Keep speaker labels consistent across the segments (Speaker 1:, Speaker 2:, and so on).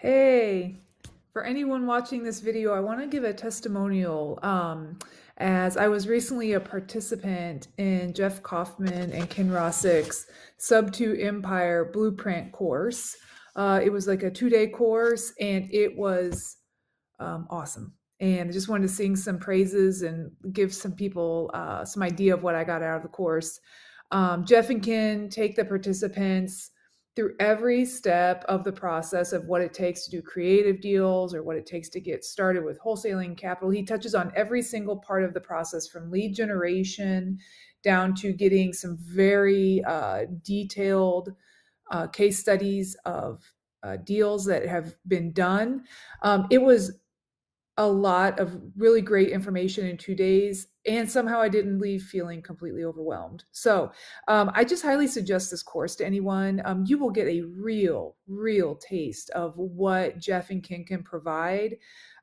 Speaker 1: Hey, for anyone watching this video, I want to give a testimonial. Um, as I was recently a participant in Jeff Kaufman and Ken Rosick's Sub 2 Empire Blueprint course. Uh, it was like a two day course and it was um, awesome. And I just wanted to sing some praises and give some people uh, some idea of what I got out of the course. Um, Jeff and Ken take the participants through every step of the process of what it takes to do creative deals or what it takes to get started with wholesaling capital. He touches on every single part of the process from lead generation down to getting some very uh, detailed uh, case studies of uh, deals that have been done. Um, it was a lot of really great information in two days and somehow i didn't leave feeling completely overwhelmed. So um, i just highly suggest this course to anyone. Um, you will get a real real taste of what jeff and ken can provide.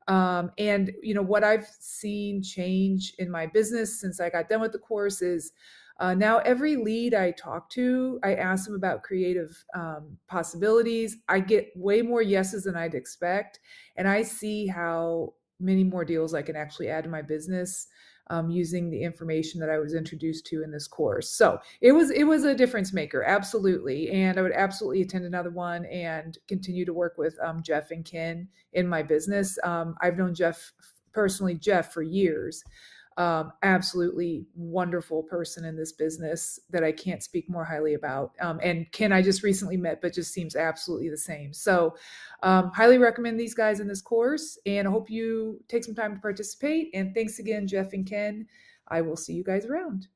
Speaker 1: Um, and you know what i've seen change in my business since i got done with the course is uh, now every lead i talk to i ask them about creative um, possibilities. I get way more yeses than i'd expect and i see how many more deals I can actually add to my business um, using the information that I was introduced to in this course. So it was it was a difference maker, absolutely, and I would absolutely attend another one and continue to work with um, Jeff and Ken in my business. Um, I've known Jeff personally, Jeff, for years um, absolutely wonderful person in this business that I can't speak more highly about. Um, and Ken, I just recently met, but just seems absolutely the same. So, um, highly recommend these guys in this course, and I hope you take some time to participate. And thanks again, Jeff and Ken. I will see you guys around.